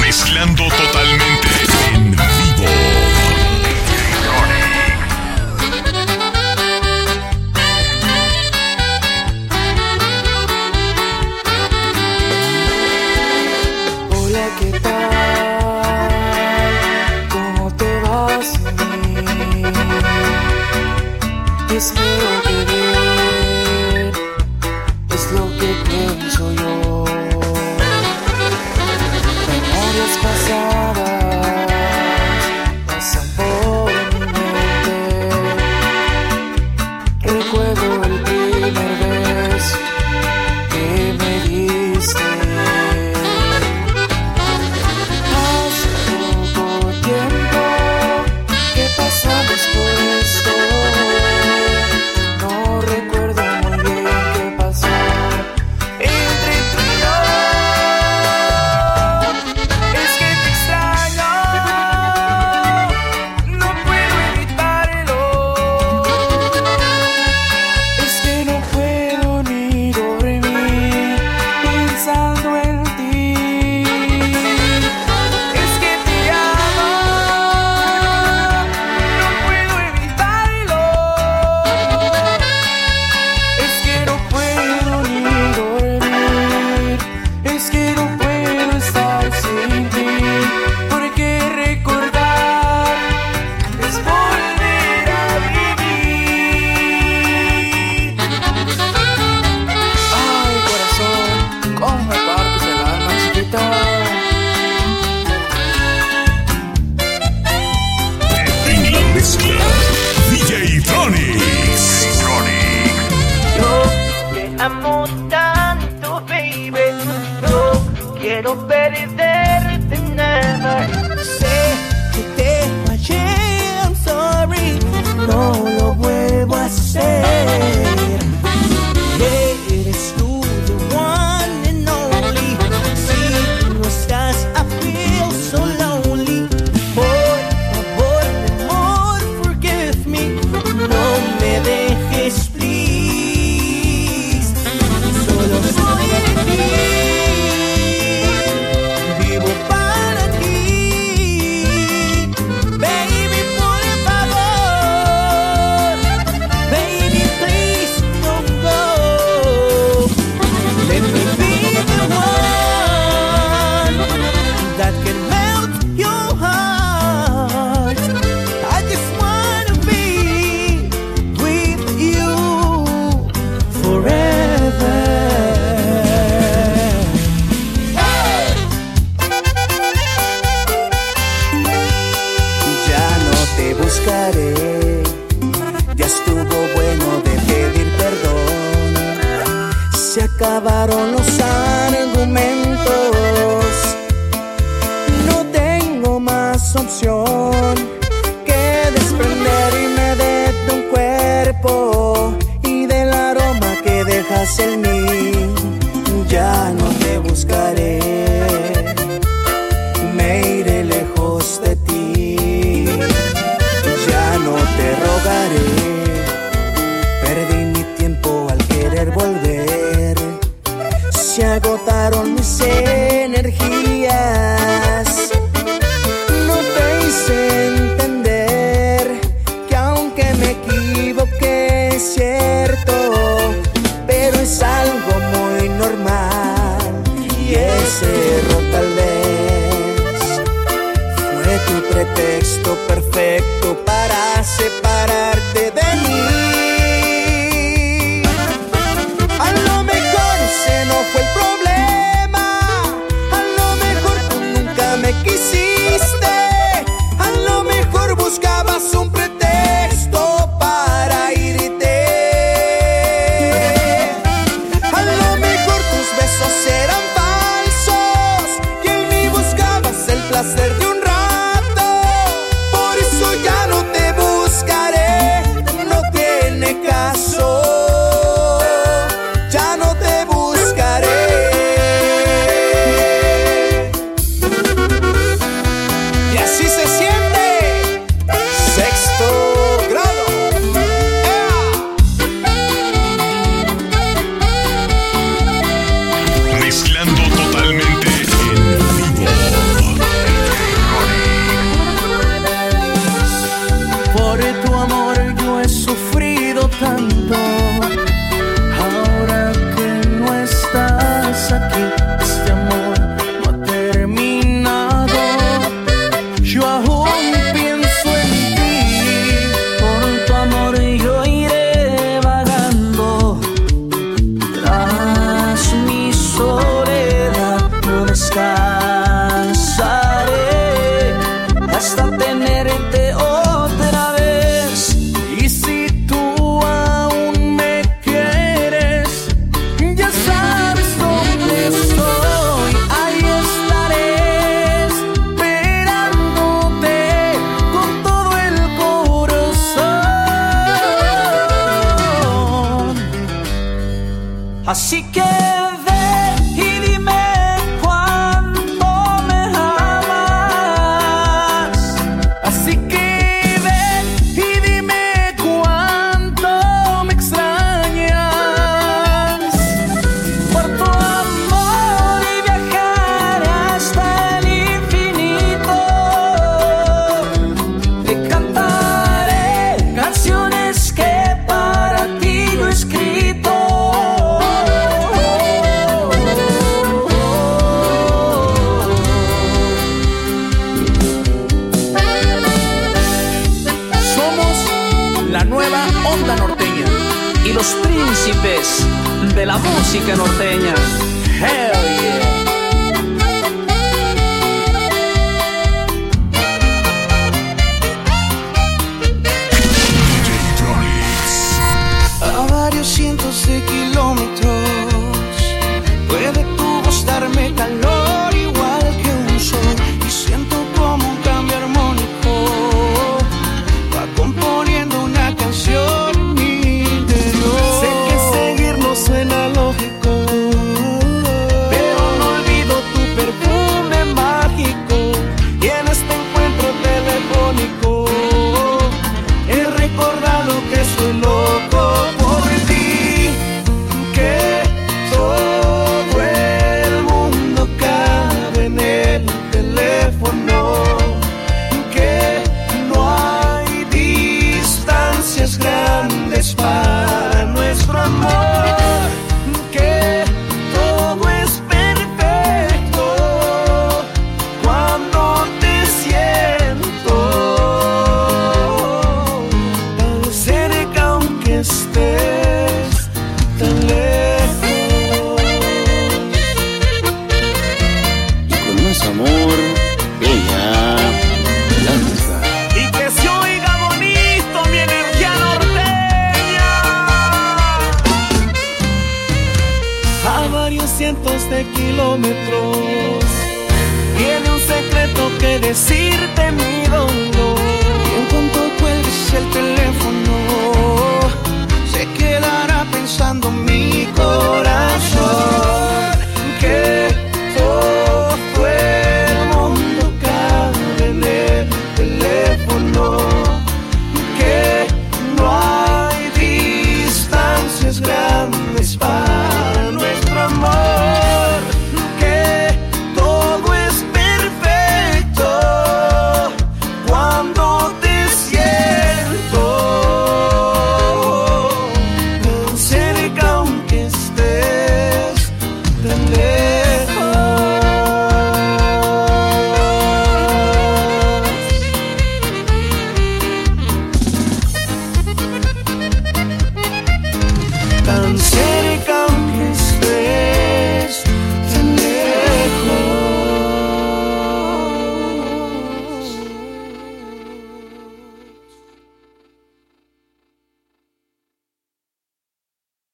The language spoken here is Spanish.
Mezclando totalmente en vivo. Hola, ¿qué tal? ¿Cómo te vas? pretexto perfecto para separarte de mí. A lo mejor ese no fue el problema, a lo mejor tú nunca me quisiste, a lo mejor buscabas un pretexto para irte. A lo mejor tus besos eran falsos y en mí buscabas el placer Así que de la música norteña. recordado que soy. decirte mi dolor. Y en cuanto cuelgues el teléfono, se quedará pensando mi corazón.